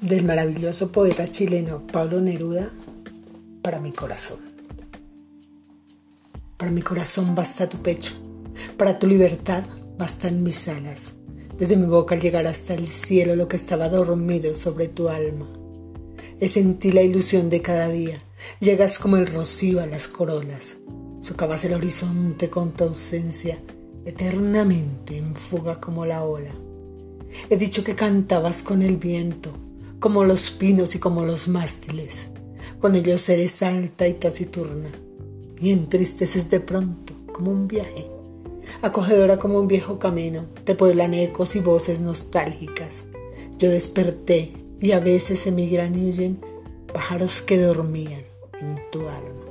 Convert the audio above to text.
del maravilloso poeta chileno Pablo Neruda para mi corazón. Para mi corazón basta tu pecho, para tu libertad bastan mis alas. Desde mi boca al llegar hasta el cielo lo que estaba dormido sobre tu alma. Es en la ilusión de cada día. Llegas como el rocío a las corolas. Socavas el horizonte con tu ausencia, eternamente en fuga como la ola. He dicho que cantabas con el viento, como los pinos y como los mástiles. Con ellos eres alta y taciturna, y entristeces de pronto como un viaje. Acogedora como un viejo camino, te pueblan ecos y voces nostálgicas. Yo desperté y a veces emigran y huyen pájaros que dormían en tu alma.